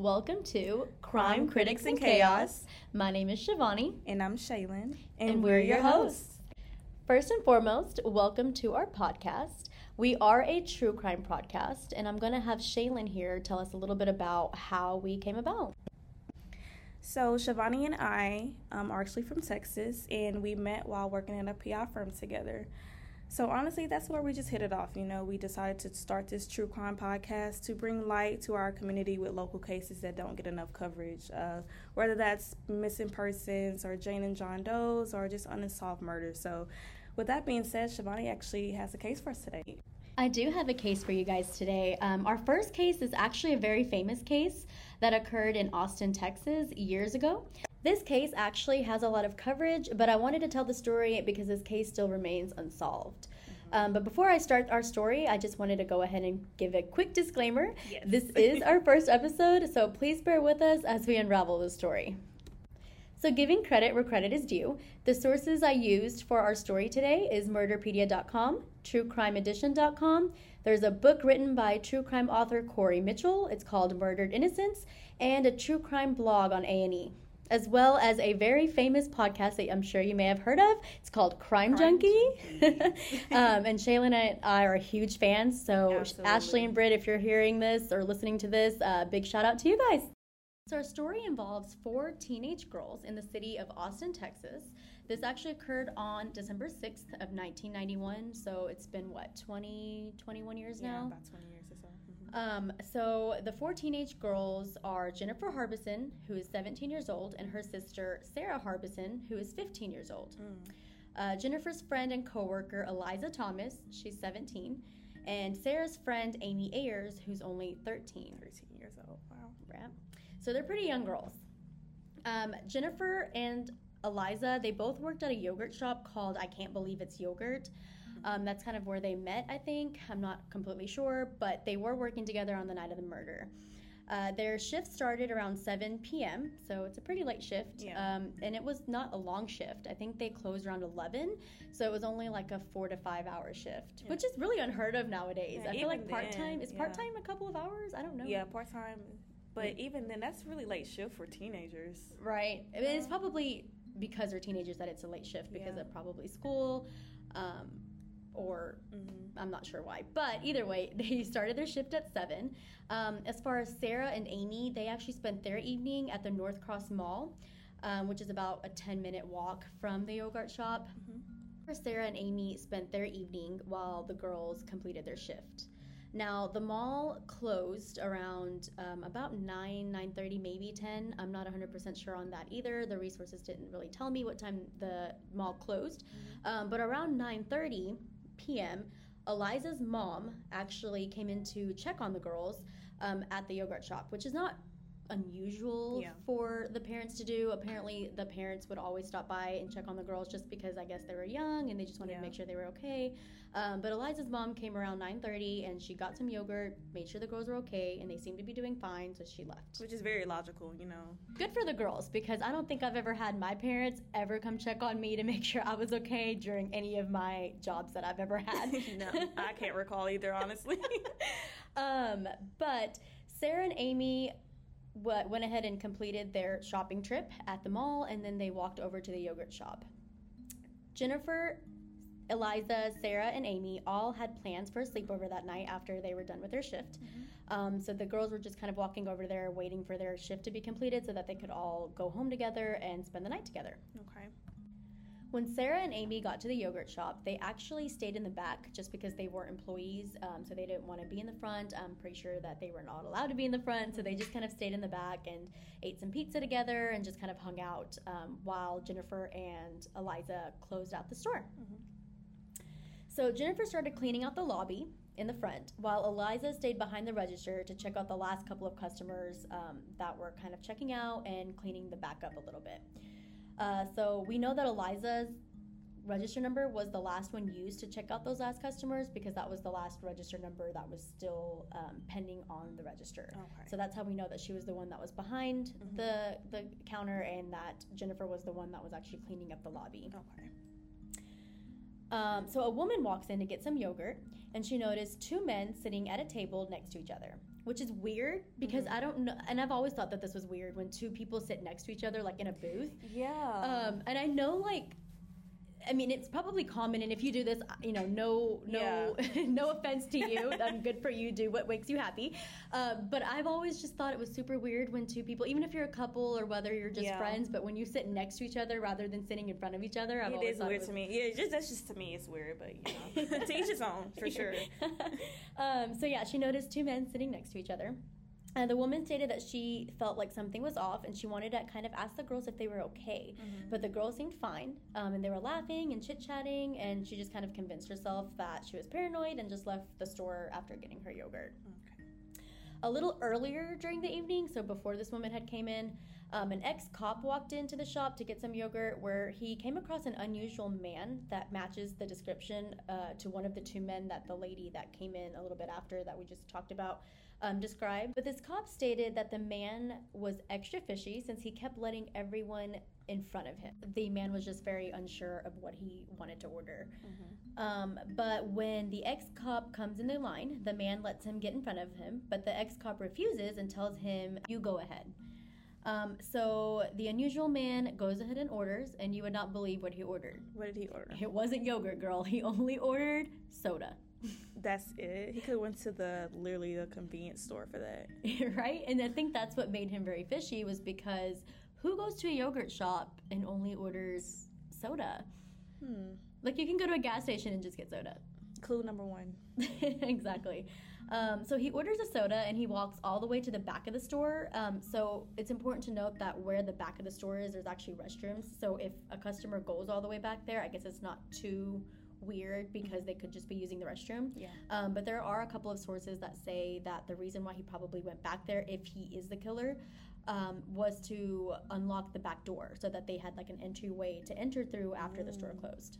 Welcome to Crime Critics and Chaos. My name is Shivani, And I'm Shaylin. and, we're your hosts. First and foremost, welcome to our podcast. We are a true crime podcast, and I'm going to have Shaylin here tell us a little bit about how we came about. So, Shivani and I um, are actually from Texas, and we met while working in a PI firm together. So, honestly, that's where we just hit it off. You know, we decided to start this true crime podcast to bring light to our community with local cases that don't get enough coverage, uh, whether that's missing persons or Jane and John Doe's or just unsolved murders. So, with that being said, Shivani actually has a case for us today. I do have a case for you guys today. Um, our first case is actually a very famous case that occurred in Austin, Texas, years ago. This case actually has a lot of coverage, but I wanted to tell the story because this case still remains unsolved. Um, but before I start our story, I just wanted to go ahead and give a quick disclaimer. Yes. This is our first episode, so please bear with us as we unravel the story. So, giving credit where credit is due, the sources I used for our story today is murderpedia.com, truecrimeedition.com. There's a book written by true crime author Corey Mitchell. It's called Murdered Innocents, and a true crime blog on A&E, as well as a very famous podcast that I'm sure you may have heard of. It's called Crime, Crime Junkie. Junkie. um, and Shaylin and I are huge fans. So, Absolutely. Ashley and Britt, if you're hearing this or listening to this, uh, big shout out to you guys. So, our story involves four teenage girls in the city of Austin, Texas. This actually occurred on December 6th of 1991. So, it's been what, 20, 21 years Yeah, now? about 20 years. Um, so the four teenage girls are Jennifer Harbison, who is 17 years old, and her sister Sarah Harbison, who is 15 years old. Mm. Uh, Jennifer's friend and coworker Eliza Thomas, she's 17, and Sarah's friend Amy Ayers, who's only 13. 13 years old. Wow. Right? So they're pretty young girls. Um, Jennifer and Eliza, they both worked at a yogurt shop called I Can't Believe It's Yogurt. Um, that's kind of where they met, I think. I'm not completely sure, but they were working together on the night of the murder. Uh, their shift started around 7 p.m., so it's a pretty late shift. Yeah. Um, and it was not a long shift. I think they closed around 11, so it was only like a four to five hour shift, Yeah. which is really unheard of nowadays. Yeah, I feel like part time is part time a couple of hours. I don't know. Yeah, part time. But even then, that's really late shift for teenagers. Right. I mean, it's probably because they're teenagers that it's a late shift because of probably school, um, or Mm-hmm. I'm not sure why. But either way, they started their shift at seven. Um, as far as Sarah and Amy, they actually spent their evening at the North Cross Mall, um, which is about a 10 minute walk from the yogurt shop. Mhm. Sarah and Amy spent their evening while the girls completed their shift. Now the mall closed around um, about nine, nine thirty, maybe ten. I'm not 100% sure on that either. The resources didn't really tell me what time the mall closed, um, but around 9:30 p.m., Eliza's mom actually came in to check on the girls um, at the yogurt shop, which is not unusual Yeah. for the parents to do. Apparently, the parents would always stop by and check on the girls just because I guess they were young and they just wanted Yeah. to make sure they were okay. Um, but Eliza's mom came around 9:30 and she got some yogurt, made sure the girls were okay, and they seemed to be doing fine, so she left. Which is very logical, you know. Good for the girls because I don't think I've ever had my parents ever come check on me to make sure I was okay during any of my jobs that I've ever had. no, I can't recall either, honestly. um, but Sarah and Amy went ahead and completed their shopping trip at the mall, and then they walked over to the yogurt shop. Jennifer, Eliza, Sarah, and Amy all had plans for a sleepover that night after they were done with their shift. Um, so the girls were just kind of walking over there, waiting for their shift to be completed so that they could all go home together and spend the night together. okay. When Sarah and Amy got to the yogurt shop, they actually stayed in the back just because they were employees, um, so they didn't want to be in the front. I'm pretty sure that they were not allowed to be in the front, so they just kind of stayed in the back and ate some pizza together and just kind of hung out um, while Jennifer and Eliza closed out the store. Mhm. So Jennifer started cleaning out the lobby in the front, while Eliza stayed behind the register to check out the last couple of customers um, that were kind of checking out and cleaning the back up a little bit. Uh, so we know that Eliza's register number was the last one used to check out those last customers because that was the last register number that was still um, pending on the register. Okay. So that's how we know that she was the one that was behind Mhm. the the counter and that Jennifer was the one that was actually cleaning up the lobby. okay. Um, so a woman walks in to get some yogurt, and she noticed two men sitting at a table next to each other. Which is weird because Mhm. I don't know. And I've always thought that this was weird when two people sit next to each other, like in a booth. Yeah. Um, and I know, like, I mean, it's probably common, and if you do this, you know, no, no, no offense to you. I'm good for you. Do what makes you happy. Um, but I've always just thought it was super weird when two people, even if you're a couple or whether you're just Yeah. friends, but when you sit next to each other rather than sitting in front of each other, I've it always is thought weird it to me. Yeah, just that's just to me it's weird, but you know, to each his own for sure. um, so yeah, she noticed two men sitting next to each other. And the woman stated that she felt like something was off, and she wanted to kind of ask the girls if they were okay. But the girls seemed fine, um, and they were laughing and chit chatting, and she just kind of convinced herself that she was paranoid and just left the store after getting her yogurt. Okay. A little earlier during the evening, so before this woman had came in, um, an ex-cop walked into the shop to get some yogurt, where he came across an unusual man that matches the description uh, to one of the two men that the lady that came in a little bit after that we just talked about um, described. But this cop stated that the man was extra fishy since he kept letting everyone in front of him. The man was just very unsure of what he wanted to order. Mhm. Um, but when the ex cop comes in the line, the man lets him get in front of him, but the ex cop refuses and tells him, You go ahead. Um, so the unusual man goes ahead and orders, and you would not believe what he ordered. What did he order? It wasn't yogurt, girl. He only ordered soda. That's it. He could have went to the literally the convenience store for that. right? And I think that's what made him very fishy was because who goes to a yogurt shop and only orders soda? Hmm. Like you can go to a gas station and just get soda. Clue number one. exactly. Um, so he orders a soda and he walks all the way to the back of the store. Um, so it's important to note that where the back of the store is, there's actually restrooms. So if a customer goes all the way back there, I guess it's not too weird because they could just be using the restroom. Yeah. Um, but there are a couple of sources that say that the reason why he probably went back there, if he is the killer, um, was to unlock the back door so that they had like an entryway to enter through after the store Mm. closed.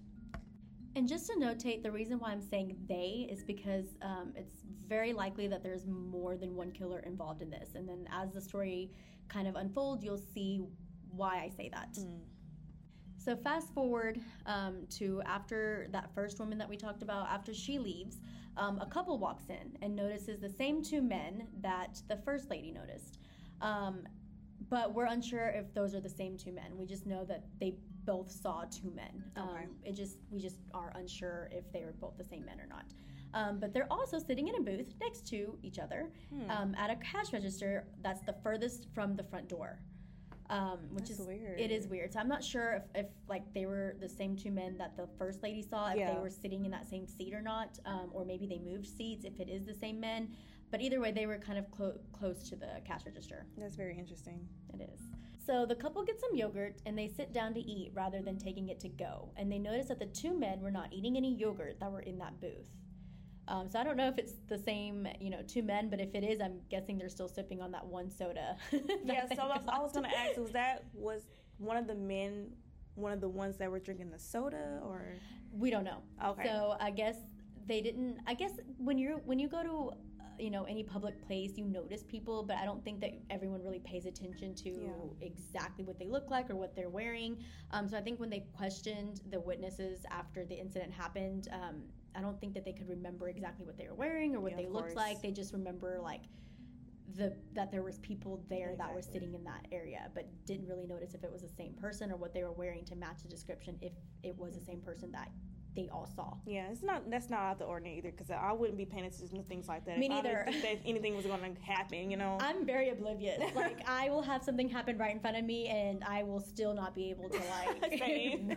And just to notate, the reason why I'm saying they is because um, it's very likely that there's more than one killer involved in this. And then as the story kind of unfolds, you'll see why I say that. Mm. So fast forward um, to after that first woman that we talked about, after she leaves, um, a couple walks in and notices the same two men that the first lady noticed. Um, but we're unsure if those are the same two men. We just know that they both saw two men. Um, Okay. it just we just are unsure if they were both the same men or not. Um, but they're also sitting in a booth next to each other Hmm. um, at a cash register that's the furthest from the front door. Um, which That's is weird. it is weird. So I'm not sure if, if like they were the same two men that the first lady saw, if Yeah. they were sitting in that same seat or not, um, or maybe they moved seats if it is the same men. But either way, they were kind of clo- close to the cash register. That's very interesting. It is. So the couple get some yogurt and they sit down to eat rather than taking it to go. And they notice that the two men were not eating any yogurt that were in that booth. Um, so I don't know if it's the same, you know, two men, but if it is, I'm guessing they're still sipping on that one soda. that Yeah, so I was, I was gonna ask, was that was one of the men, one of the ones that were drinking the soda, or We don't know. okay? So I guess they didn't. I guess when you're when you go to uh, you know any public place, you notice people, but I don't think that everyone really pays attention to Yeah. exactly what they look like or what they're wearing. Um, so I think when they questioned the witnesses after the incident happened, um, I don't think that they could remember exactly what they were wearing or what Yeah, they looked course. like. They just remember like. The, that there was people there that were sitting in that area, but didn't really notice if it was the same person or what they were wearing to match the description. If it was the same person that they all saw. yeah, it's not that's not out the ordinary either because I wouldn't be paying attention to things like that. Me if I neither. didn't think that anything was going to happen, you know. I'm very oblivious. Like I will have something happen right in front of me, and I will still not be able to like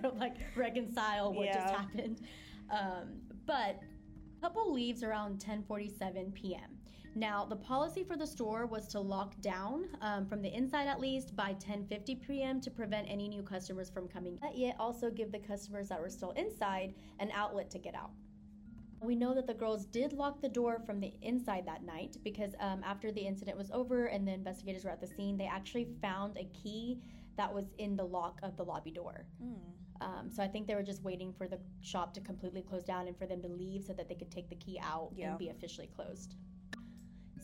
like reconcile what just happened. Um, but couple leaves around 10:47 p.m. Now the policy for the store was to lock down um, from the inside at least by 10:50 p.m. to prevent any new customers from coming. But yet also give the customers that were still inside an outlet to get out. We know that the girls did lock the door from the inside that night because um, after the incident was over and the investigators were at the scene, they actually found a key that was in the lock of the lobby door. Hmm. Um, so I think they were just waiting for the shop to completely close down and for them to leave so that they could take the key out Yeah. and be officially closed.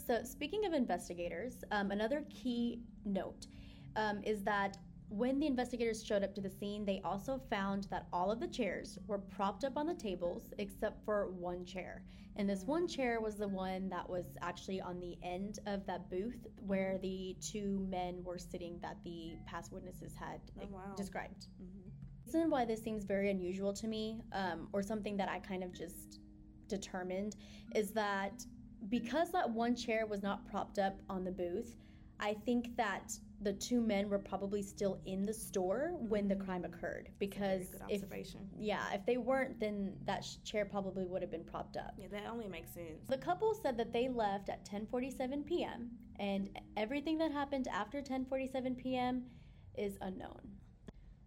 So speaking of investigators, um, another key note um, is that when the investigators showed up to the scene, they also found that all of the chairs were propped up on the tables except for one chair. And this one chair was the one that was actually on the end of that booth where the two men were sitting that the past witnesses had Oh, wow. described. Mhm. The reason why this seems very unusual to me, um, or something that I kind of just determined, is that because that one chair was not propped up on the booth, I think that the two men were probably still in the store when the crime occurred. Because Very good if yeah, if they weren't, then that sh- chair probably would have been propped up. Yeah, that only makes sense. The couple said that they left at 10:47 p.m. and everything that happened after 10:47 p.m. is unknown.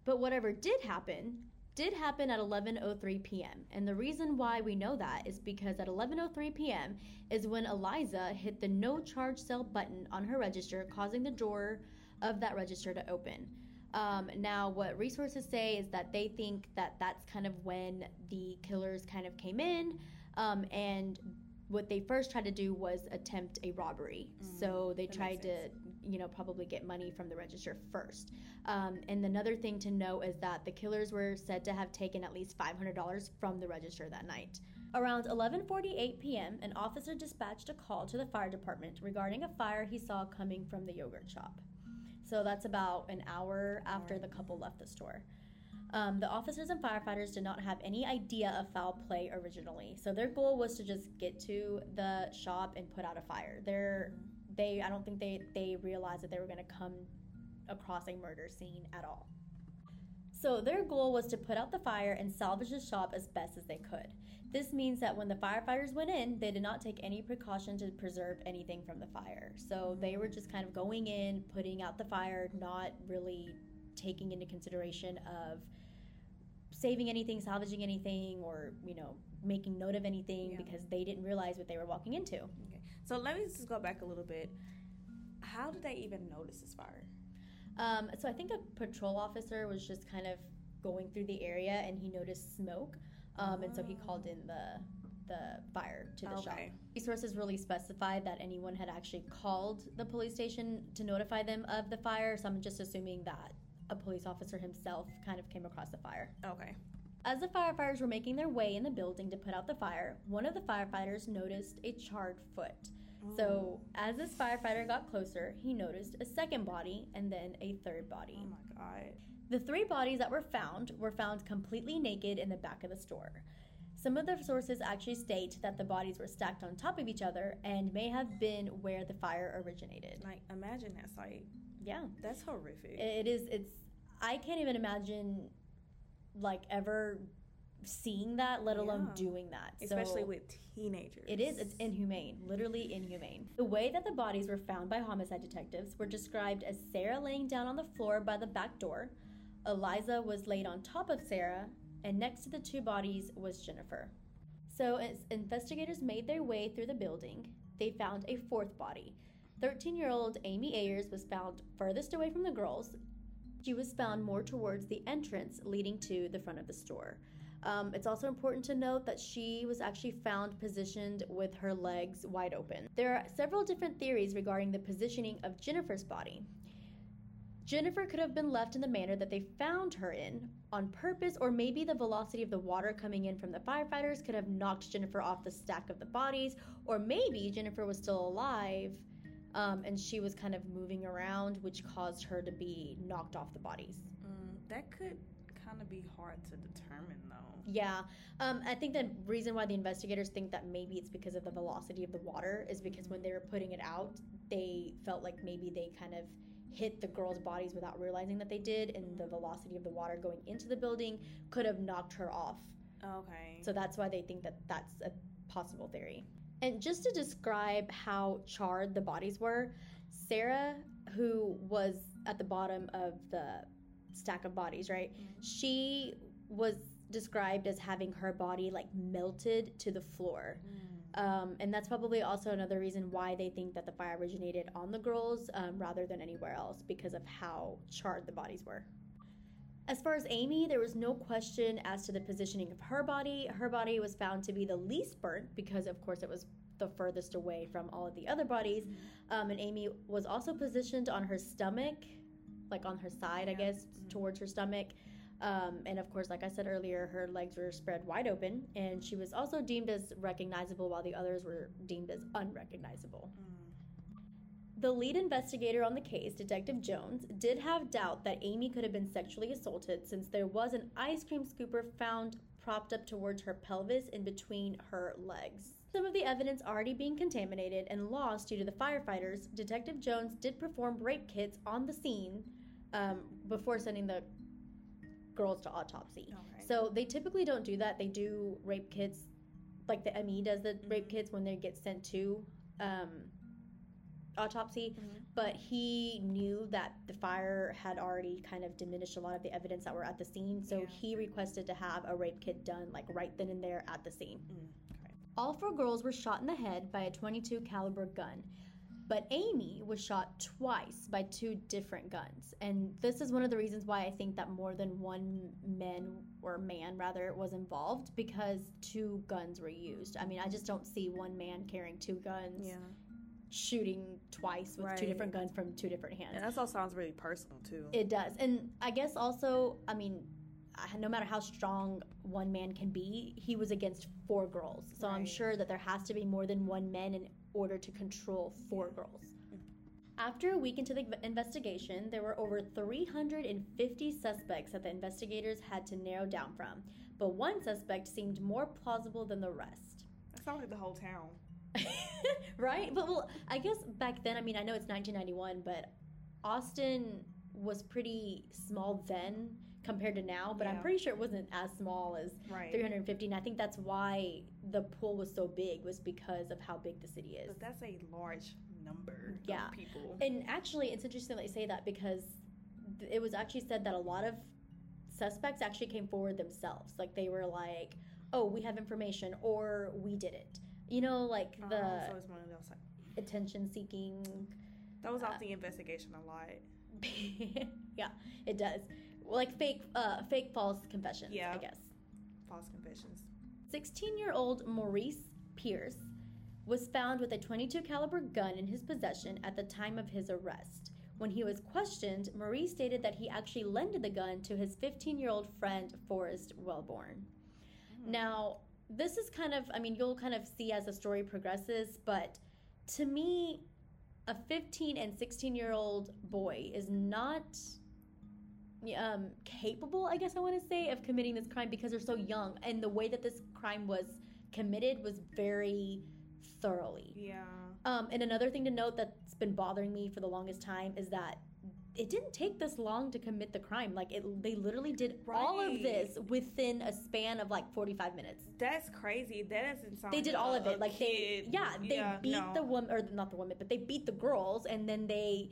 But whatever did happen did happen at 11:03 p.m. And the reason why we know that is because at 11:03 p.m. is when Eliza hit the no charge sell button on her register, causing the drawer of that register to open. Um, now, what resources say is that they think that that's kind of when the killers kind of came in, um, and what they first tried to do was attempt a robbery. Mm, so they tried to. You know, probably get money from the register first. Um, and another thing to note is that the killers were said to have taken at least $500 from the register that night. Around 11:48 p.m., an officer dispatched a call to the fire department regarding a fire he saw coming from the yogurt shop. So that's about an hour after the couple left the store. Um, the officers and firefighters did not have any idea of foul play originally, so their goal was to just get to the shop and put out a fire. They're, they, I don't think they they realized that they were going to come across a murder scene at all. So their goal was to put out the fire and salvage the shop as best as they could. This means that when the firefighters went in, they did not take any precaution to preserve anything from the fire. So they were just kind of going in, putting out the fire, not really taking into consideration of saving anything, salvaging anything, or you know making note of anything Yeah. because they didn't realize what they were walking into. Okay. So let me just go back a little bit. How did they even notice this fire? Um, so I think a patrol officer was just kind of going through the area and he noticed smoke, um, and so he Oh. called in the the fire to the shop. Okay. Resources really specified that anyone had actually called the police station to notify them of the fire. So I'm just assuming that a police officer himself kind of came across the fire. Okay. As the firefighters were making their way in the building to put out the fire, one of the firefighters noticed a charred foot. So, oh. as this firefighter got closer, he noticed a second body and then a third body. Oh my god. The three bodies that were found were found completely naked in the back of the store. Some of the sources actually state that the bodies were stacked on top of each other and may have been where the fire originated. Like imagine that sight. Yeah, That's horrific. it is. It's. I can't even imagine, like ever seeing that, let alone Yeah. doing that. Especially So- with teenagers. It is. It's inhumane. Literally inhumane. The way that the bodies were found by homicide detectives were described as Sarah laying down on the floor by the back door, Eliza was laid on top of Sarah, and next to the two bodies was Jennifer. So, as investigators made their way through the building, they found a fourth body. 13 year old Amy Ayers was found furthest away from the girls. She was found more towards the entrance leading to the front of the store. Um, it's also important to note that she was actually found positioned with her legs wide open. There are several different theories regarding the positioning of Jennifer's body. Jennifer could have been left in the manner that they found her in on purpose, or maybe the velocity of the water coming in from the firefighters could have knocked Jennifer off the stack of the bodies, or maybe Jennifer was still alive um, and she was kind of moving around, which caused her to be knocked off the bodies. Mm, that could kind of be hard to determine though. Yeah, um, I think the reason why the investigators think that maybe it's because of the velocity of the water is because when they were putting it out, they felt like maybe they kind of hit the girls' bodies without realizing that they did, and the velocity of the water going into the building could have knocked her off. Okay. So that's why they think that that's a possible theory. And just to describe how charred the bodies were, Sarah, who was at the bottom of the stack of bodies, right? She was described as having her body like melted to the floor. Mm. Um, and that's probably also another reason why they think that the fire originated on the girls um, rather than anywhere else because of how charred the bodies were. As far as Amy, there was no question as to the positioning of her body. Her body was found to be the least burnt because, of course, it was the furthest away from all of the other bodies. Um, and Amy was also positioned on her stomach, like on her side, I Yeah. guess, Mhm. towards her stomach. Um, and of course, like I said earlier, her legs were spread wide open, and she was also deemed as recognizable, while the others were deemed as unrecognizable. Mm. The lead investigator on the case, Detective Jones, did have doubt that Amy could have been sexually assaulted since there was an ice cream scooper found propped up towards her pelvis in between her legs. Some of the evidence already being contaminated and lost due to the firefighters, Detective Jones did perform rape kits on the scene um, before sending the girls to autopsy. So they typically don't do that. They do rape kits, like the ME does the rape Mhm. kits when they get sent to um, autopsy. Mhm. But he knew that the fire had already kind of diminished a lot of the evidence that were at the scene. So Yeah. he requested to have a rape kit done, like right then and there at the scene. Mm. Okay. All four girls were shot in the head by a 22 caliber gun. But Amy was shot twice by two different guns. And this is one of the reasons why I think that more than one man or man rather was involved because two guns were used. I mean, I just don't see one man carrying two guns Yeah. Shooting twice with two different guns from two different hands. And that all sounds really personal too. It does. And I guess also, I mean, no matter how strong one man can be, he was against four girls. So I'm sure that there has to be more than one man in order to control four girls. After a week into the investigation, there were over 350 suspects that the investigators had to narrow down from. But one suspect seemed more plausible than the rest. that sounds like the whole town. right? But well, I guess back then, I mean, I know it's 1991, but Austin was pretty small then compared to now, but I'm pretty sure it wasn't as small as Right. 350. And I think that's why the pool was so big was because of how big the city is. But that's a large number Yeah. of people. And actually, it's interesting that you say that because it was actually said that a lot of suspects actually came forward themselves. Like they were like, "Oh, we have information," or "We did it." You know, like Uh, the so it's one of those. Like, attention seeking that was uh, off the investigation a lot. yeah, it does. Like fake, uh, fake false confessions. Yeah. I guess. False confessions. 16-year-old Maurice Pierce was found with a 22 caliber gun in his possession at the time of his arrest. When he was questioned, Maurice stated that he actually lended the gun to his 15-year-old friend Forrest Welborn. Now, this is kind of, I mean, you'll kind of see as the story progresses, but to me, a 15 and 16 year old boy is not um, capable, I guess I want to say, of committing this crime because they're so young. And the way that this crime was committed was very thoroughly. Yeah. Um, and another thing to note that's been bothering me for the longest time is that it didn't take this long to commit the crime. Like it, they literally did all of this within a span of like forty-five minutes. That's crazy. That doesn't sound. They did all of it. Like they, yeah, they beat no. the woman or not the woman, but they beat the girls, and then they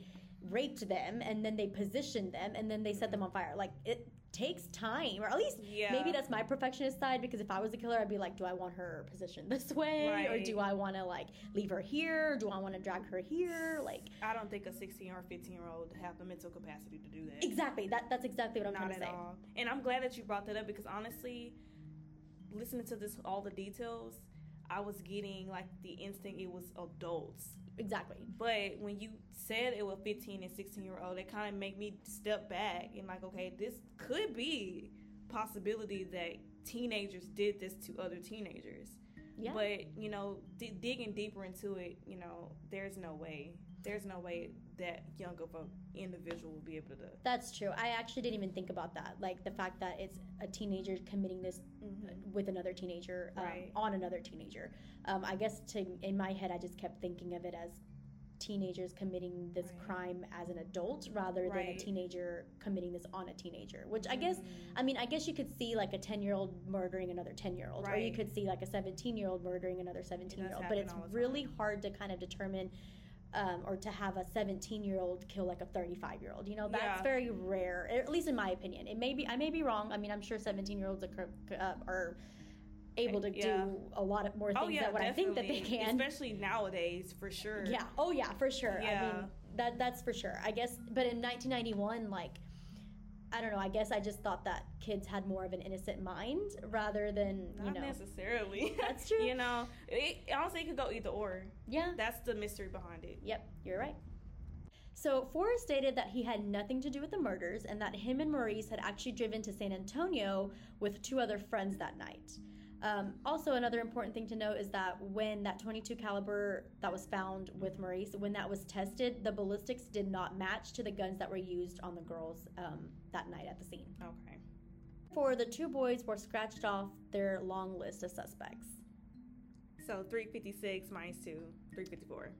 raped them, and then they positioned them, and then they set them on fire. Like it takes time, or at least Yeah. maybe that's my perfectionist side. Because if I was a killer, I'd be like, do I want her positioned this way, or do I want to like leave her here? Do I want to drag her here? Like I don't think a 16 or 15 year old have the mental capacity to do that. exactly that. That's exactly what I'm Not trying to say. all. And I'm glad that you brought that up because honestly, listening to this, all the details, I was getting like the instinct it was adults. Exactly. But when you said it was 15 and 16 year old, it kind of made me step back and like, okay, this could be possibility that teenagers did this to other teenagers. Yeah. But you know, d- digging deeper into it, you know, there's no way, there's no way that young of an individual will be able to. That's true. I actually didn't even think about that. Like the fact that it's a teenager committing this Mhm. with another teenager um, Right. on another teenager. Um, I guess to in my head, I just kept thinking of it as teenagers committing this Right. crime as an adult rather than a teenager committing this on a teenager. Which I guess, Mm. I mean, I guess you could see like a ten year old murdering another ten year old, or you could see like a seventeen year old murdering another seventeen year old. But it's really hard to kind of determine. Um, or to have a 17 year old kill like a 35 year old you know that's Yeah. very rare at least in my opinion it may be i may be wrong i mean i'm sure 17 year olds are, uh, are able to Yeah. do a lot of more things Oh yeah, than what i think that they can especially nowadays for sure. yeah oh yeah for sure i Yeah. mean that that's for sure i guess but in 1991 like i don't know i guess i just thought that kids had more of an innocent mind rather than Not you know necessarily. That's true. you know, it, honestly, it could go either or. yeah That's the mystery behind it. Yep, you're right. So Forrest stated that he had nothing to do with the murders and that him and Maurice had actually driven to San Antonio with two other friends that night. Um, also, another important thing to note is that when that 22 caliber that was found with Maurice, when that was tested, the ballistics did not match to the guns that were used on the girls um, that night at the scene. Okay. For the two boys were scratched off their long list of suspects. So 356 minus 2, 354.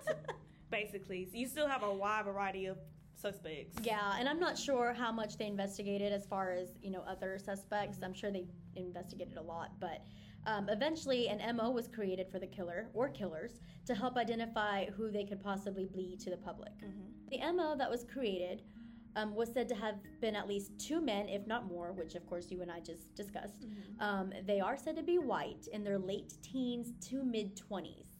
Basically, so you still have a wide variety of suspects. Yeah, and I'm not sure how much they investigated as far as you know other suspects. I'm sure they investigated a lot, but um, eventually an MO was created for the killer or killers to help identify who they could possibly be to the public. The MO that was created um, was said to have been at least two men, if not more, which of course you and I just discussed. Um, they are said to be white in their late teens to mid 20s.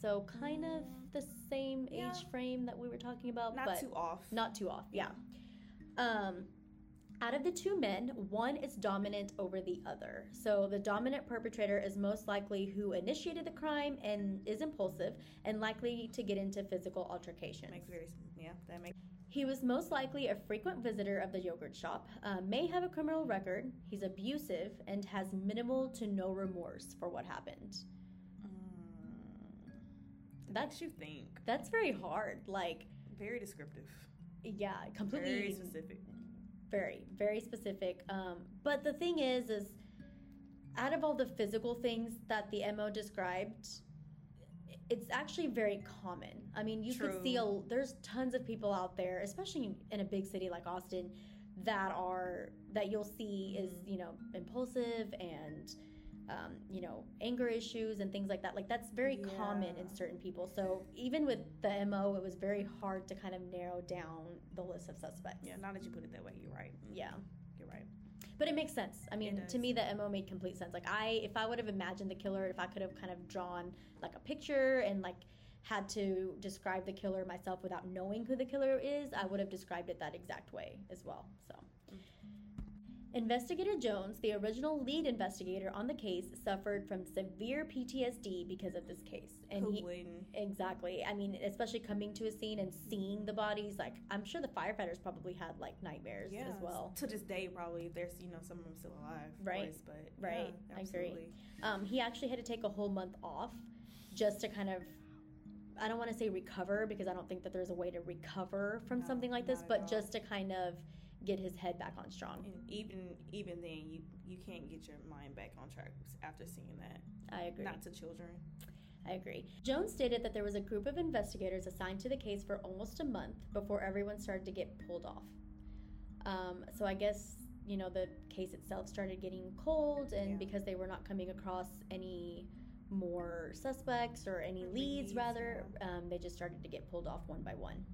So kind of the same age Yeah. frame that we were talking about, Not but too off. not too off, yeah. Um, out of the two men, one is dominant over the other. So the dominant perpetrator is most likely who initiated the crime and is impulsive and likely to get into physical altercations. makes very yeah. That makes He was most likely a frequent visitor of the yogurt shop, uh, may have a criminal record, he's abusive, and has minimal to no remorse for what happened. That's you think. That's very hard. Like, Very descriptive. yeah, completely Very specific. very very specific um, but the thing is is out of all the physical things that the mo described it's actually very common i mean you could see a, there's tons of people out there especially in a big city like austin that are that you'll see is you know impulsive and um, you know anger issues and things like that like that's very common in certain people so even with the mo it was very hard to kind of narrow down the list of suspects Yeah. Now that you put it that way, you're right. yeah You're right. but it makes sense. I mean, to me, the MO made complete sense. Like I, if I would have imagined the killer, if I could have kind of drawn like a picture and like had to describe the killer myself without knowing who the killer is, I would have described it that exact way as well. So. Investigator Jones, the original lead investigator on the case, suffered from severe PTSD because of this case. And he exactly. I mean, especially coming to a scene and seeing the bodies, like I'm sure the firefighters probably had like nightmares Yeah. as well. To this day, probably there's you know some of them still alive. Right. course, but Right. yeah, I agree. absolutely. Um, he actually had to take a whole month off just to kind of, I don't want to say recover because I don't think that there's a way to recover from No, something like this, but just to kind of get his head back on strong. And even even then, you you can't get your mind back on track after seeing that. I agree. Not to children. I agree. Jones stated that there was a group of investigators assigned to the case for almost a month before everyone started to get pulled off. Um, so I guess you know the case itself started getting cold, and Yeah. because they were not coming across any more suspects or any leads, leads, rather, um, they just started to get pulled off one by one.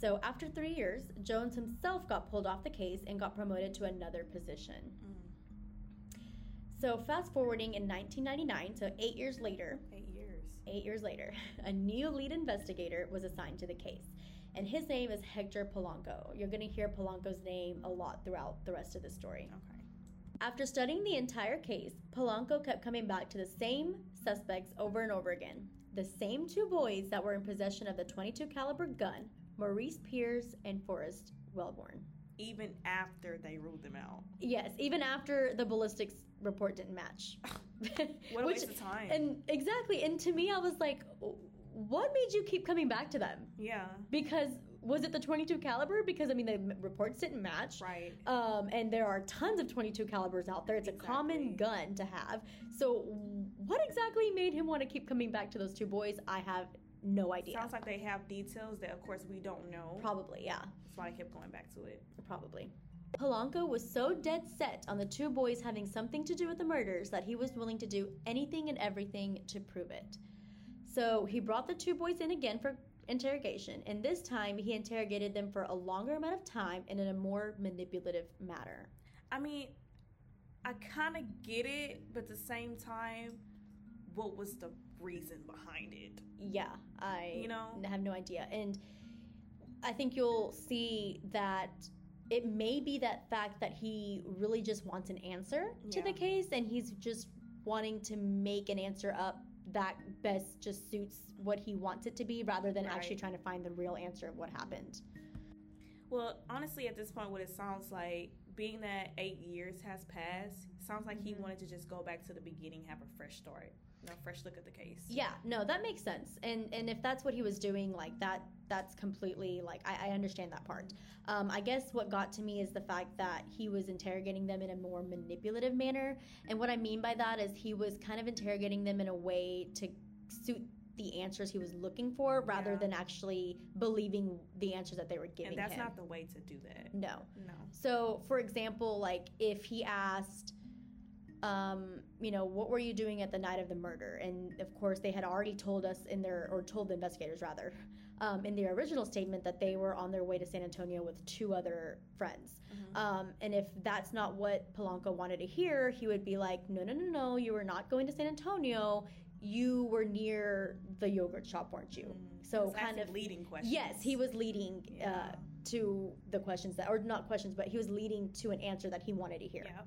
So after three years, Jones himself got pulled off the case and got promoted to another position. So fast forwarding in 1999, so eight years later, Eight years. Eight years later, a new lead investigator was assigned to the case, and his name is Hector Polanco. You're going to hear Polanco's name a lot throughout the rest of the story. Okay. After studying the entire case, Polanco kept coming back to the same suspects over and over again. The same two boys that were in possession of the 22 caliber gun, Maurice Pierce and Forrest Welborn. Even after they ruled them out. Yes, even after the ballistics report didn't match. What a Which- waste of time. And exactly, and to me, I was like, what made you keep coming back to them? yeah. Because was it the 22 caliber? Because I mean, the reports didn't match. Right. Um, and there are tons of 22 calibers out there. It's a common gun to have. So, what exactly made him want to keep coming back to those two boys? I have no idea. Sounds like they have details that, of course, we don't know. Probably, yeah. That's why I kept going back to it. Probably. Polanco was so dead set on the two boys having something to do with the murders that he was willing to do anything and everything to prove it. So he brought the two boys in again for interrogation, and this time he interrogated them for a longer amount of time and in a more manipulative manner. I mean, I kind of get it, but at the same time, what was the reason behind it? Yeah, I You know? have no idea. And I think you'll see that it may be that fact that he really just wants an answer to the case and he's just wanting to make an answer up that best just suits what he wants it to be rather than Right. actually trying to find the real answer of what happened. Well, honestly, at this point, what it sounds like, being that eight years has passed, sounds like he Mhm. wanted to just go back to the beginning, have a fresh start, know, fresh look at the case. Yeah, no, that makes sense. And and if that's what he was doing, like that, that's completely like I, I understand that part. Um, I guess what got to me is the fact that he was interrogating them in a more manipulative manner. And what I mean by that is he was kind of interrogating them in a way to suit the answers he was looking for, rather Yeah. than actually believing the answers that they were giving and that's him. not the way to do that. no. No. So, for example, like if he asked, um, you know, what were you doing at the night of the murder? And of course, they had already told us in their, or told the investigators rather, um, in their original statement that they were on their way to San Antonio with two other friends. Mhm. Um, and if that's not what Polanco wanted to hear, he would be like, no, no, no, no, you were not going to San Antonio. You were near the yogurt shop, weren't you? Mm. So kind of leading questions. Yes, he was leading Yeah. uh, to the questions that, or not questions, but he was leading to an answer that he wanted to hear. Yep.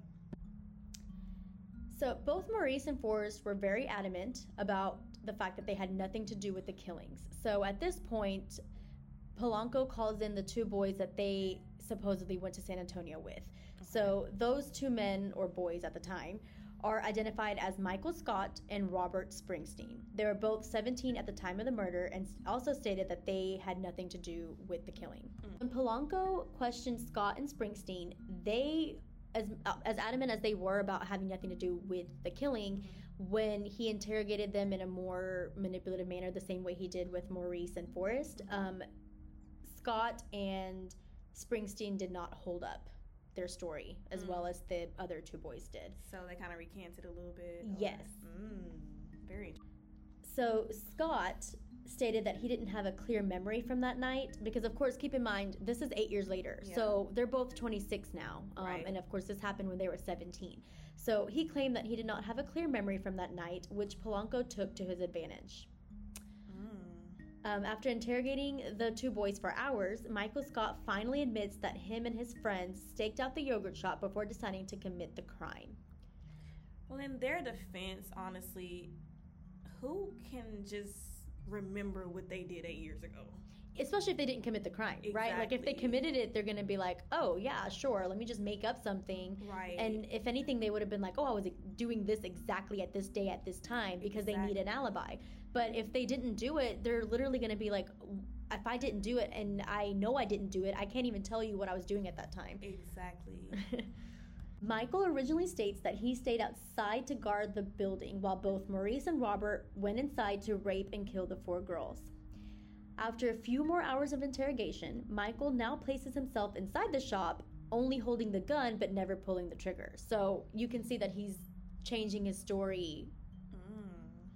So both Maurice and Forrest were very adamant about the fact that they had nothing to do with the killings. So at this point, Polanco calls in the two boys that they supposedly went to San Antonio with. So those two men or boys at the time are identified as Michael Scott and Robert Springsteen. They were both 17 at the time of the murder and also stated that they had nothing to do with the killing. Mm. When Polanco questioned Scott and Springsteen, they as as adamant as they were about having nothing to do with the killing, when he interrogated them in a more manipulative manner, the same way he did with Maurice and Forrest, um, Scott and Springsteen did not hold up their story as Mm. well as the other two boys did. So they kind of recanted a little bit. or- Yes. Mm, very. So Scott stated that he didn't have a clear memory from that night because, of course, keep in mind this is eight years later. Yeah. So they're both 26 now, um, Right. and of course this happened when they were 17. So he claimed that he did not have a clear memory from that night, which Polanco took to his advantage. Mm. Um, after interrogating the two boys for hours, Michael Scott finally admits that him and his friends staked out the yogurt shop before deciding to commit the crime. Well, in their defense, honestly, who can just remember what they did eight years ago? especially if they didn't commit the crime, right? Like if they committed it, they're going to be like, "Oh, yeah, sure, let me just make up something." Right. And if anything, they would have been like, "Oh, I was doing this exactly at this day at this time because they need an alibi." But if they didn't do it, they're literally going to be like, "If I didn't do it and I know I didn't do it, I can't even tell you what I was doing at that time." exactly. Michael originally states that he stayed outside to guard the building while both Maurice and Robert went inside to rape and kill the four girls. After a few more hours of interrogation, Michael now places himself inside the shop, only holding the gun but never pulling the trigger. So you can see that he's changing his story.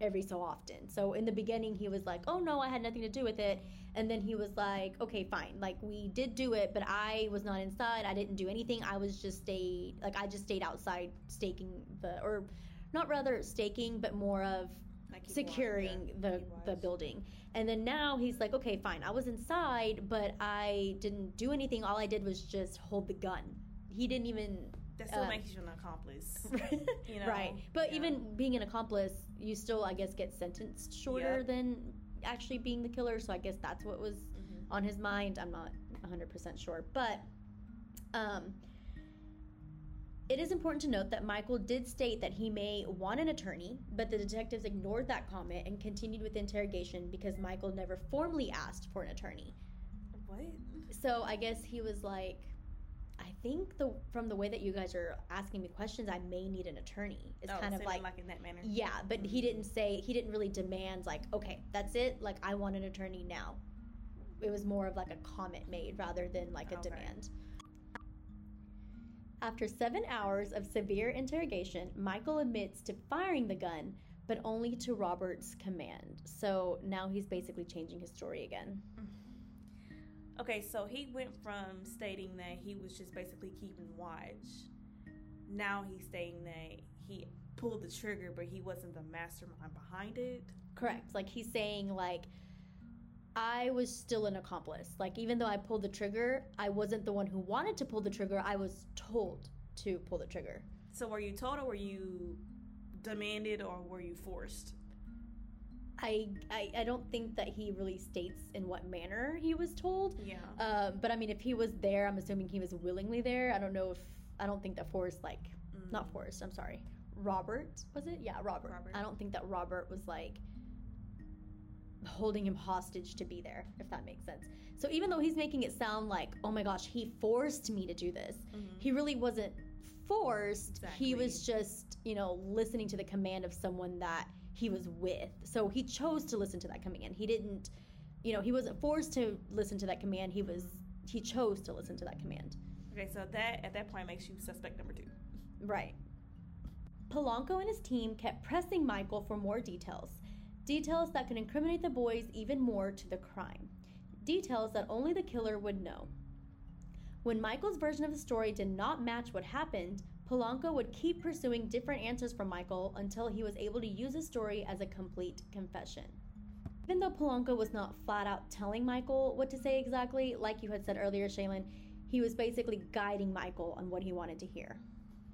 Every so often. So in the beginning, he was like, "Oh no, I had nothing to do with it," and then he was like, "Okay, fine. Like we did do it, but I was not inside. I didn't do anything. I was just stayed like I just stayed outside staking the or not rather staking, but more of Like securing yeah, the the building. And then now he's like, "Okay, fine. I was inside, but I didn't do anything. All I did was just hold the gun. He didn't even." That still uh, makes you an accomplice. You know, right. But yeah. even being an accomplice, you still, I guess, get sentenced shorter Yep. than actually being the killer. So I guess that's what was Mhm. on his mind. I'm not 100% sure. But um, it is important to note that Michael did state that he may want an attorney, but the detectives ignored that comment and continued with the interrogation because Michael never formally asked for an attorney. What? So I guess he was like, think the from the way that you guys are asking me questions, I may need an attorney. It's Oh, kind of like, like in that manner. yeah, but he mm-hmm. didn't say he didn't really demand like, okay, that's it. Like I want an attorney now. It was more of like a comment made rather than like a Okay. demand. After seven hours of severe interrogation, Michael admits to firing the gun, but only to Robert's command. So now he's basically changing his story again. Mm-hmm. Okay, so he went from stating that he was just basically keeping watch. Now he's stating that he pulled the trigger, but he wasn't the mastermind behind it. Correct. Like he's saying like I was still an accomplice. Like even though I pulled the trigger, I wasn't the one who wanted to pull the trigger. I was told to pull the trigger. So were you told or were you demanded or were you forced? I, I I don't think that he really states in what manner he was told. Yeah. Um, but I mean, if he was there, I'm assuming he was willingly there. I don't know if I don't think that Forrest like Mm. not Forrest. I'm sorry, Robert was it? Yeah, Robert. Robert. I don't think that Robert was like holding him hostage to be there, if that makes sense. So even though he's making it sound like, oh my gosh, he forced me to do this, Mhm. he really wasn't forced. He was just, you know, listening to the command of someone that he was with. So he chose to listen to that command. He didn't, you know, he wasn't forced to listen to that command. He was he chose to listen to that command. Okay, so that at that point makes you suspect number two. Right. Polanco and his team kept pressing Michael for more details. Details that could incriminate the boys even more to the crime. Details that only the killer would know. When Michael's version of the story did not match what happened, Polanco would keep pursuing different answers from Michael until he was able to use his story as a complete confession. Even though Polanco was not flat out telling Michael what to say exactly, like you had said earlier, Shaylin, he was basically guiding Michael on what he wanted to hear.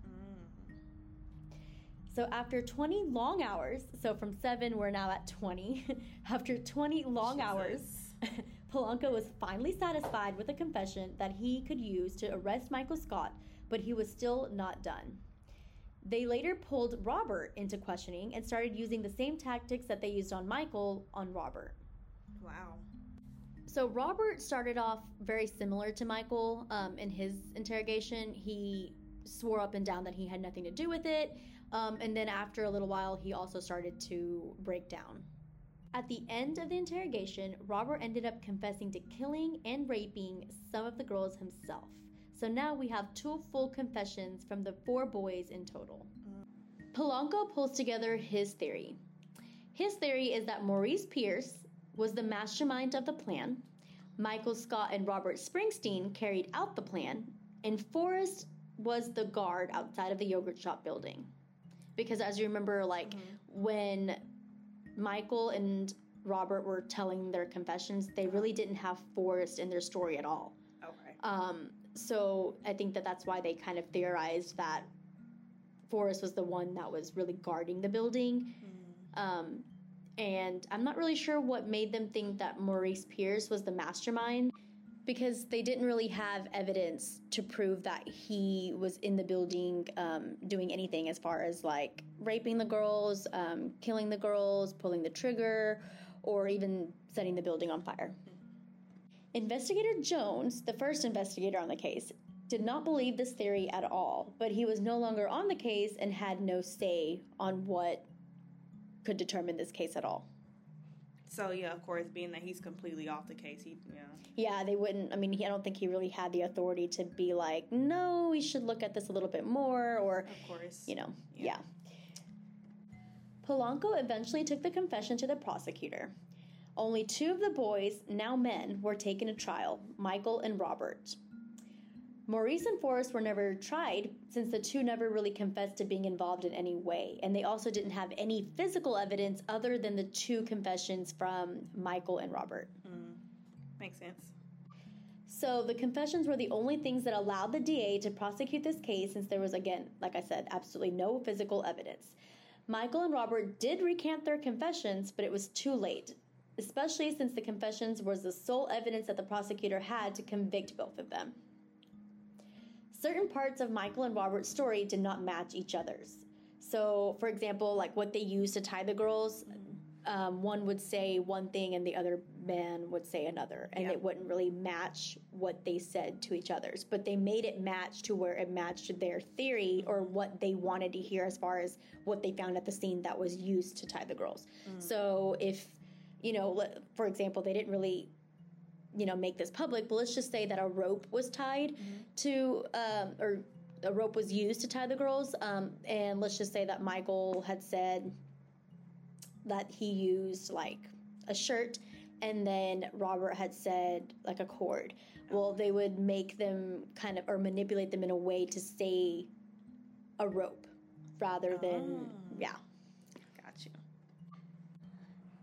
Mm. So after 20 long hours, so from 7 we're now at 20. after 20 long hours, Polanco was finally satisfied with a confession that he could use to arrest Michael Scott, but he was still not done. They later pulled Robert into questioning and started using the same tactics that they used on Michael on Robert. Wow. So Robert started off very similar to Michael um, in his interrogation. He swore up and down that he had nothing to do with it, um, and then after a little while, he also started to break down. At the end of the interrogation, Robert ended up confessing to killing and raping some of the girls himself. So now we have two full confessions from the four boys in total. Polanco pulls together his theory. His theory is that Maurice Pierce was the mastermind of the plan, Michael Scott and Robert Springsteen carried out the plan, and Forrest was the guard outside of the yogurt shop building. Because as you remember, like Mhm. when Michael and Robert were telling their confessions, they really didn't have Forrest in their story at all. Okay. Um, so I think that that's why they kind of theorized that Forrest was the one that was really guarding the building. Mm. Um, and I'm not really sure what made them think that Maurice Pierce was the mastermind because they didn't really have evidence to prove that he was in the building um, doing anything as far as like raping the girls, um, killing the girls, pulling the trigger, or even setting the building on fire. Investigator Jones, the first investigator on the case, did not believe this theory at all, but he was no longer on the case and had no say on what could determine this case at all. So yeah, of course, being that he's completely off the case, he yeah. Yeah, they wouldn't. I mean, he, I don't think he really had the authority to be like, no, we should look at this a little bit more, or, Of course. you know, Yeah. yeah. Polanco eventually took the confession to the prosecutor. Only two of the boys, now men, were taken to trial Michael and Robert. Maurice and Forrest were never tried since the two never really confessed to being involved in any way, and they also didn't have any physical evidence other than the two confessions from Michael and Robert. Mm. Makes sense. So the confessions were the only things that allowed the DA to prosecute this case since there was, again, like I said, absolutely no physical evidence. Michael and Robert did recant their confessions, but it was too late, especially since the confessions was the sole evidence that the prosecutor had to convict both of them. Certain parts of Michael and Robert's story did not match each other's. So, for example, like what they used to tie the girls, um, one would say one thing and the other man would say another, and Yeah. it wouldn't really match what they said to each other's. But they made it match to where it matched their theory or what they wanted to hear as far as what they found at the scene that was used to tie the girls. So if you know, for example, they didn't really you know make this public, but let's just say that a rope was tied to um, or a rope was used to tie the girls, um, and let's just say that Michael had said that he used like a shirt and then Robert had said like a cord. Well, they would make them kind of or manipulate them in a way to say a rope rather than Oh. yeah.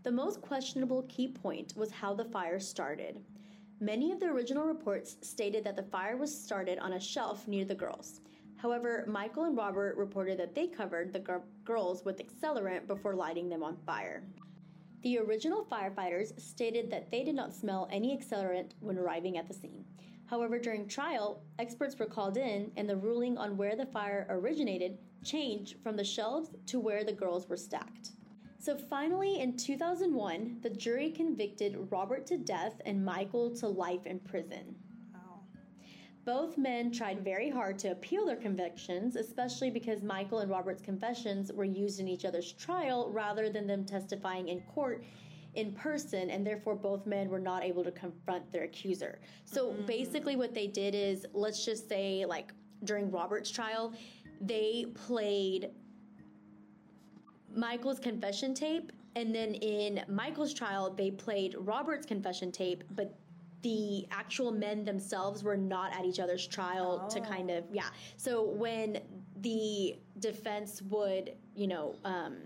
The most questionable key point was how the fire started. Many of the original reports stated that the fire was started on a shelf near the girls. However, Michael and Robert reported that they covered the gir- girls with accelerant before lighting them on fire. The original firefighters stated that they did not smell any accelerant when arriving at the scene. However, during trial, experts were called in, and the ruling on where the fire originated changed from the shelves to where the girls were stacked. So finally, in 2001, the jury convicted Robert to death and Michael to life in prison. Wow. Both men tried very hard to appeal their convictions, especially because Michael and Robert's confessions were used in each other's trial rather than them testifying in court in person, and therefore both men were not able to confront their accuser. So mm-hmm. basically, what they did is let's just say, like during Robert's trial, they played Michael's confession tape, and then in Michael's trial, they played Robert's confession tape, but the actual men themselves were not at each other's trial to Oh. kind of yeah. So when the defense would, you know, um,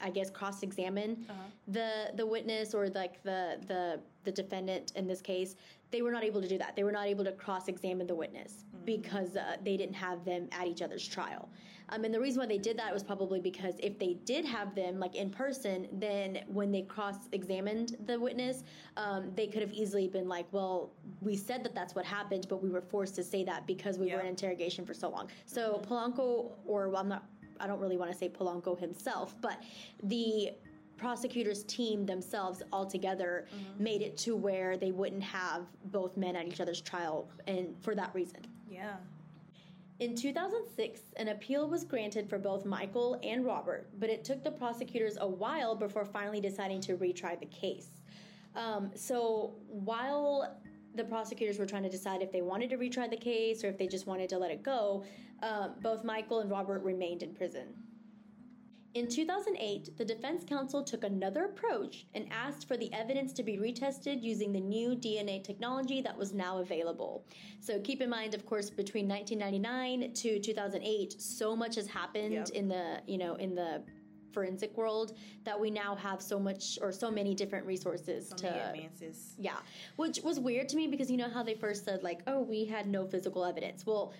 I guess cross-examine Uh-huh. the the witness or like the the the defendant in this case, they were not able to do that. They were not able to cross-examine the witness because uh, they didn't have them at each other's trial. Um, and the reason why they did that was probably because if they did have them like in person, then when they cross-examined the witness, um, they could have easily been like, "Well, we said that that's what happened, but we were forced to say that because we were in interrogation for so long." So Polanco, or well, I'm not, I don't really want to say Polanco himself, but the prosecutors team themselves all together made it to where they wouldn't have both men at each other's trial and for that reason Yeah. In 2006, an appeal was granted for both Michael and Robert, but it took the prosecutors a while before finally deciding to retry the case. Um, so while the prosecutors were trying to decide if they wanted to retry the case or if they just wanted to let it go, um, both Michael and Robert remained in prison. In 2008, the defense counsel took another approach and asked for the evidence to be retested using the new DNA technology that was now available. So keep in mind, of course, between 1999 to 2008, so much has happened Yep. in the you know in the forensic world that we now have so much or so many different resources So to advances. yeah, which was weird to me because you know how they first said like, "Oh, we had no physical evidence." Well,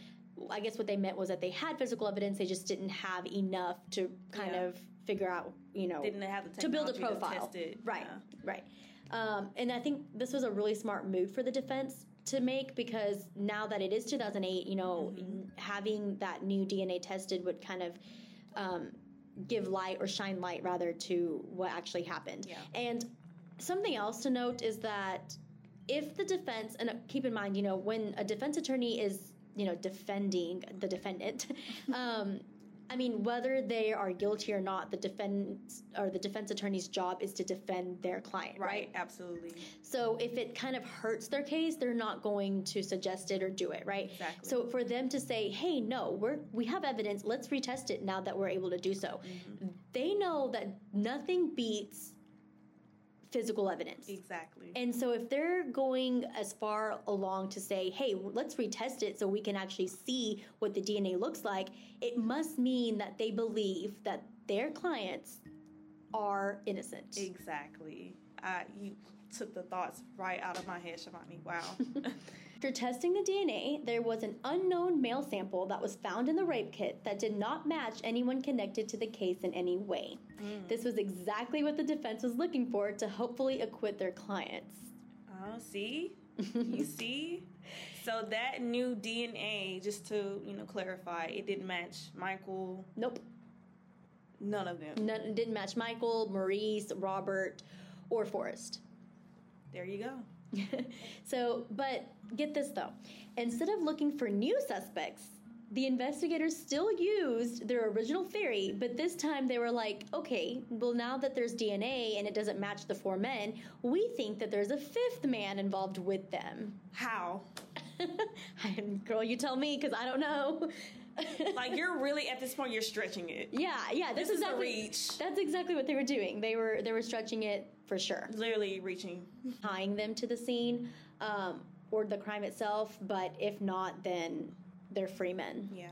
I guess what they meant was that they had physical evidence, they just didn't have enough to kind Yeah. of figure out, you know, Didn't have the to build a profile. it. Right, Yeah. right. Um, and I think this was a really smart move for the defense to make because now that it is 2008, you know, Mm-hmm. having that new DNA tested would kind of um, give light or shine light rather to what actually happened. Yeah. And something else to note is that if the defense, and keep in mind, you know, when a defense attorney is, you know, defending the defendant, um, I mean, whether they are guilty or not, the defense or the defense attorney's job is to defend their client, right? Right. Absolutely. So if it kind of hurts their case, they're not going to suggest it or do it, right? Exactly. So for them to say, "Hey, no, we're we have evidence. Let's retest it now that we're able to do so." Mm-hmm. They know that nothing beats physical evidence. Exactly. And so if they're going as far along to say, "Hey, let's retest it so we can actually see what the DNA looks like," it must mean that they believe that their clients are innocent. Exactly. I you took the thoughts right out of my head, Shavani. Wow. After testing the DNA, there was an unknown male sample that was found in the rape kit that did not match anyone connected to the case in any way. Mm. This was exactly what the defense was looking for to hopefully acquit their clients. Oh, see? you see? So that new DNA, just to, you know, clarify, it didn't match Michael, Nope, none of them. none, didn't match Michael, Maurice, Robert, or Forrest. There you go. so, but get this though. Instead of looking for new suspects, the investigators still used their original theory, but this time they were like, okay, well, now that there's DNA and it doesn't match the four men, we think that there's a fifth man involved with them. How? Girl, you tell me, because I don't know. Like you're really at this point you're stretching it. yeah, yeah, This that's is a exactly, reach. That's exactly what they were doing. They were they were stretching it for sure. Literally reaching. tying them to the scene um, or the crime itself, but if not, then they're free men. Yeah.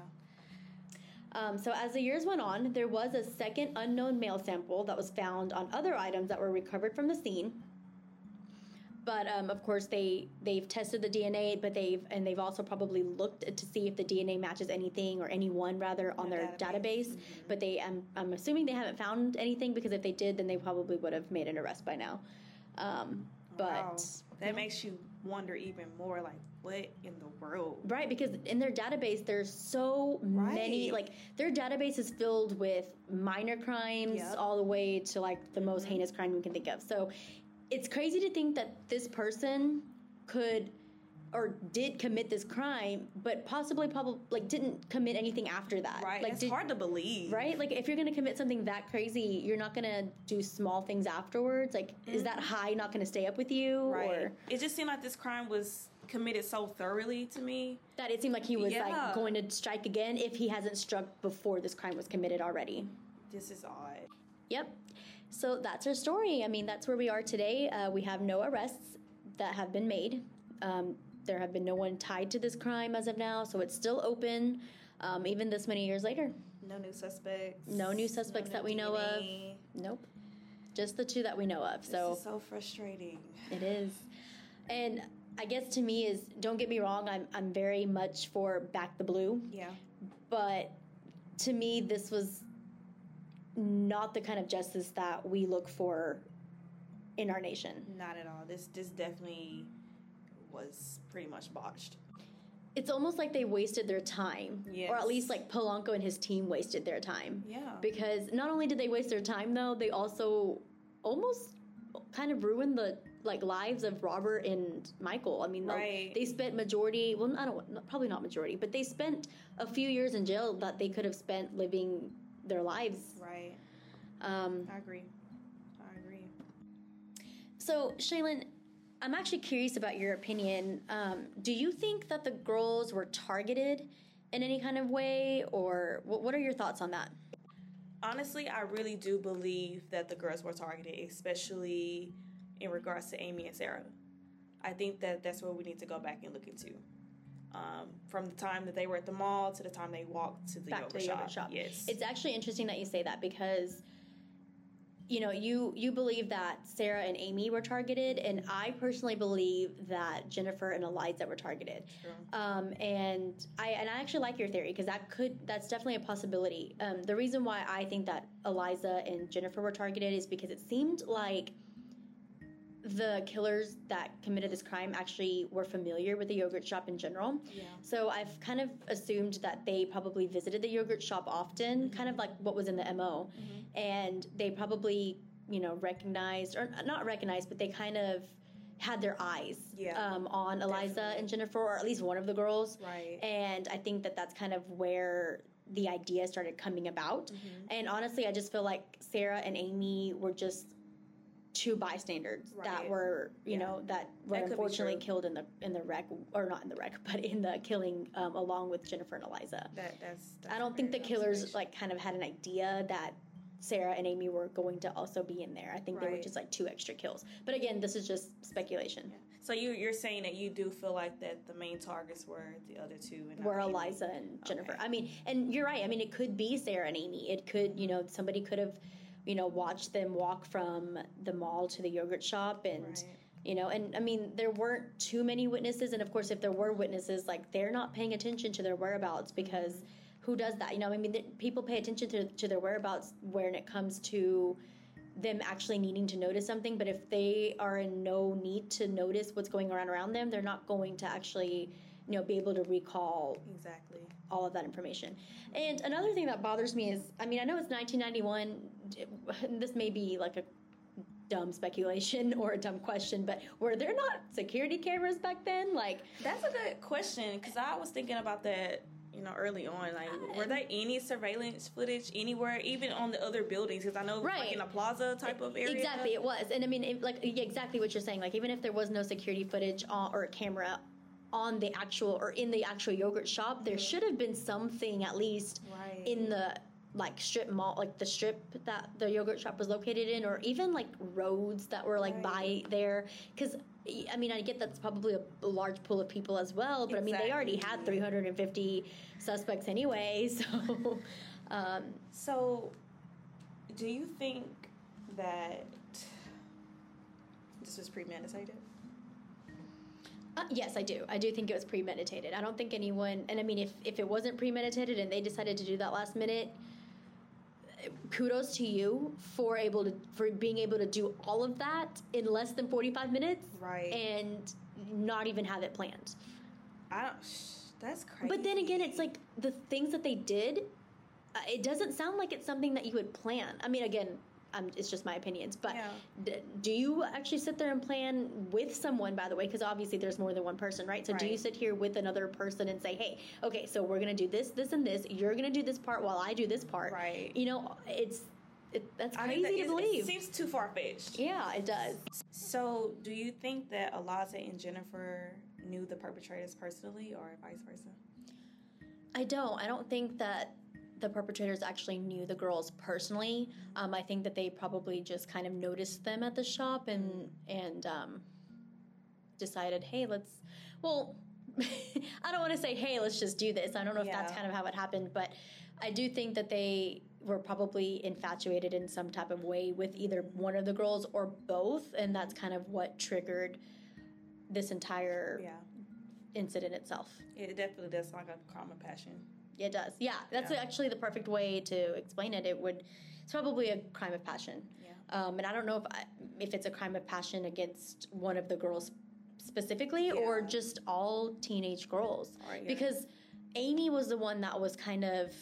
Um, so as the years went on, there was a second unknown male sample that was found on other items that were recovered from the scene. But um, of course they they've tested the DNA, but they've and they've also probably looked to see if the DNA matches anything or anyone rather on their database. database. But they, I'm I'm assuming they haven't found anything because if they did, then they probably would have made an arrest by now. Um, but Wow. that makes you wonder even more like what in the world Right, because in their database, there's so many. Like their database is filled with minor crimes Yep. all the way to like the most heinous crime we can think of. So it's crazy to think that this person could or did commit this crime, but possibly, probably like didn't commit anything after that. right Like it's did- hard to believe Right? Like if you're gonna commit something that crazy, you're not gonna do small things afterwards. Like is that high not gonna stay up with you, Mm-hmm. right or it just seemed like this crime was committed so thoroughly to me that it seemed like he was Yeah. like going to strike again if he hasn't struck before this crime was committed already. this is odd Yep. So that's our story. I mean, that's where we are today. Uh, we have no arrests that have been made. Um, there have been no one tied to this crime as of now, so it's still open, um, even this many years later. no new suspects No new suspects new that we know of. Nope. Just the two that we know of. this So so frustrating It is. And I guess to me is don't get me wrong, I'm I'm very much for back the blue, yeah but to me this was not the kind of justice that we look for in our nation. not at all this this definitely was pretty much botched It's almost like they wasted their time. Yes. Or at least like Polanco and his team wasted their time. yeah Because not only did they waste their time though, they also almost kind of ruined the like lives of Robert and Michael. I mean, Right. they spent majority, well, I don't probably not majority, but they spent a few years in jail that they could have spent living their lives. right Um, i agree i agree so, Shaylin, I'm actually curious about your opinion. Um, do you think that the girls were targeted in any kind of way, or what, what are your thoughts on that? honestly, I really do believe that the girls were targeted, especially in regards to Amy and Sarah. I think that that's what we need to go back and look into. Um, from the time that they were at the mall to the time they walked to the, Back yogurt, to the shop. yogurt shop. Yes. It's actually interesting that you say that because you know, you you believe that Sarah and Amy were targeted and I personally believe that Jennifer and Eliza were targeted. Um, and I and I actually like your theory because that could that's definitely a possibility. Um, the reason why I think that Eliza and Jennifer were targeted is because it seemed like the killers that committed this crime actually were familiar with the yogurt shop in general. Yeah. So I've kind of assumed that they probably visited the yogurt shop often, kind of like what was in the MO. And they probably, you know, recognized, or not recognized, but they kind of had their eyes Yeah, um, on Eliza definitely. and Jennifer, or at least one of the girls. Right. And I think that that's kind of where the idea started coming about. Mm-hmm. And honestly, I just feel like Sarah and Amy were just two bystanders that were, you Yeah. know, that were That unfortunately killed in the in the wreck, or not in the wreck, but in the killing um, along with Jennifer and Eliza. That that's. that's I don't think the killers like kind of had an idea that Sarah and Amy were going to also be in there. I think they were just like two extra kills. But again, this is just speculation. So you you're saying that you do feel like that the main targets were the other two and were Amy. Eliza and Jennifer. Okay. I mean, and you're right. I mean, it could be Sarah and Amy. It could, you know, somebody could have, you know, watch them walk from the mall to the yogurt shop and. Right. You know, and I mean, there weren't too many witnesses, and of course, if there were witnesses, like they're not paying attention to their whereabouts because mm-hmm. who does that? You know, I mean, th- people pay attention to, to their whereabouts when it comes to them actually needing to notice something. But if they are in no need to notice what's going on around them, they're not going to actually, you know, be able to recall Exactly. all of that information. And another thing that bothers me is, I mean, I know it's 1991. This may be like a dumb speculation or a dumb question, but were there not security cameras back then? Like, That's a good question because I was thinking about that. You know, early on, like, were there any surveillance footage anywhere, even on the other buildings? Because I know, Right. like in a plaza type of area. Exactly, it was, and I mean, it, like exactly what you're saying. Like even if there was no security footage on, or a camera on the actual or in the actual yogurt shop, there should have been something at least Right. in the like strip mall, like the strip that the yogurt shop was located in, or even like roads that were like Right. by there. Because I mean, I get that's probably a, a large pool of people as well, but I mean, they already had 350 suspects anyway, so. Um, So, do you think that this was premeditated? Uh, yes, I do. I do think it was premeditated. I don't think anyone, and I mean, if, if it wasn't premeditated and they decided to do that last minute, kudos to you for able to for being able to do all of that in less than 45 minutes Right. and not even have it planned. I don't. Sh- that's crazy. But then again, it's like the things that they did. Uh, it doesn't sound like it's something that you would plan. I mean, again, um, it's just my opinions. But Yeah. d- do you actually sit there and plan with someone? By the way, because obviously there's more than one person, right? So do you sit here with another person and say, "Hey, okay, so we're gonna do this, this, and this. You're gonna do this part while I do this part." Right. You know, it's it, that's I crazy that to is- believe. It seems too far fetched. yeah, it does. So, do you think that Eliza and Jennifer knew the perpetrators personally, or vice versa? I don't. I don't think that the perpetrators actually knew the girls personally. Um, I think that they probably just kind of noticed them at the shop and and um, decided, hey, let's. Well, I don't want to say, hey, let's just do this. I don't know if that's kind of how it happened, but I do think that they were probably infatuated in some type of way with either one of the girls or both, and that's kind of what triggered this entire Yeah, incident itself. it definitely does sound like a common passion. It does. Yeah, that's Yeah. actually the perfect way to explain it. It would. It's probably a crime of passion. Yeah. Um, and I don't know if I, if it's a crime of passion against one of the girls specifically or just all teenage girls. Right, yeah. Because Amy was the one that was kind of,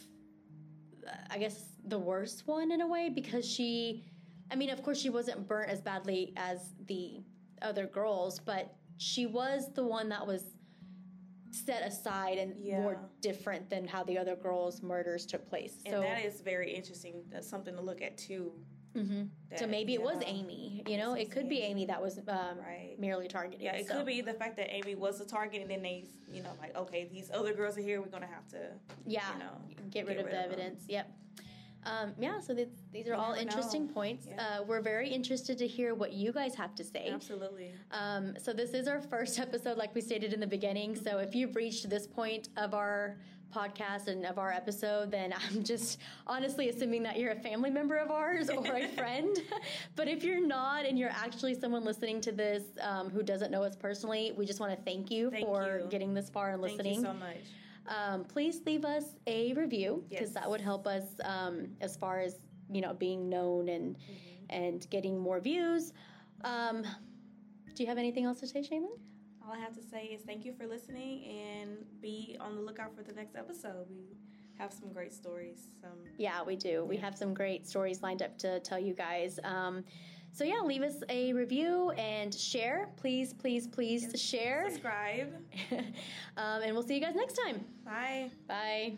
I guess, the worst one in a way because she. I mean, of course, she wasn't burnt as badly as the other girls, but she was the one that was set aside and more different than how the other girls' murders took place. And so, that is very interesting. That's something to look at too. Mhm. so that, maybe it was yeah. Amy. You know, it could be Amy. Amy that was um, Right. merely targeted. Yeah, it so- could be the fact that Amy was the target, and then they, you know, like okay, these other girls are here. We're gonna have to, Yeah, you know, get rid get of rid the of 'em. evidence. Yep. Um, yeah, so th- these are You all interesting know. points. Yeah. Uh, we're very interested to hear what you guys have to say. absolutely. Um, so this is our first episode, like we stated in the beginning. So if you've reached this point of our podcast and of our episode, then I'm just honestly assuming that you're a family member of ours or a friend. but if you're not, and you're actually someone listening to this um, who doesn't know us personally, we just want to thank you Thank for you. getting this far and listening. Thank you so much. Um, please leave us a review because Yes. that would help us um, as far as you know being known and Mm-hmm. and getting more views. Um, do you have anything else to say, Shaylin? All I have to say is thank you for listening, and be on the lookout for the next episode. We have some great stories. Some Yeah, we do. We have some great stories lined up to tell you guys. Um, so yeah, leave us a review and share. Please, please, please share. subscribe. um, and we'll see you guys next time. Bye. Bye.